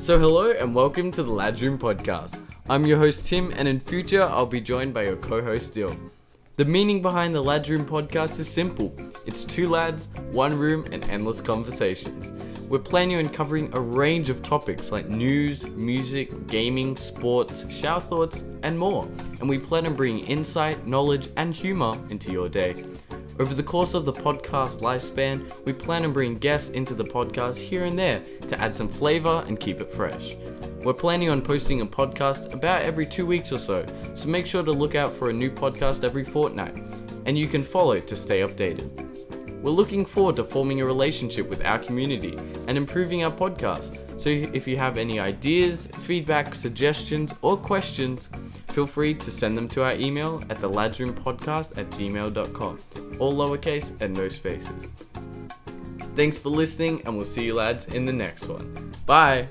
So, hello and welcome to the Lads Room podcast. I'm your host Tim, and in future, I'll be joined by your co host Dill. The meaning behind the Lads Room podcast is simple it's two lads, one room, and endless conversations. We're planning on covering a range of topics like news, music, gaming, sports, shower thoughts, and more. And we plan on bringing insight, knowledge, and humour into your day. Over the course of the podcast lifespan, we plan on bringing guests into the podcast here and there to add some flavour and keep it fresh. We're planning on posting a podcast about every two weeks or so, so make sure to look out for a new podcast every fortnight, and you can follow to stay updated. We're looking forward to forming a relationship with our community and improving our podcast. So if you have any ideas, feedback, suggestions, or questions, feel free to send them to our email at the ladsroompodcast at gmail.com, all lowercase and no spaces. Thanks for listening, and we'll see you lads in the next one. Bye!